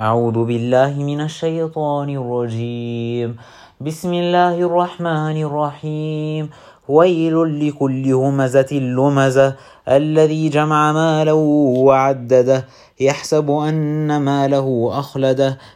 أعوذ بالله من الشيطان الرجيم. بسم الله الرحمن الرحيم. ويل لكل همزة لمزة. الذي جمع مالا وعدده. يحسب أن ماله أخلده.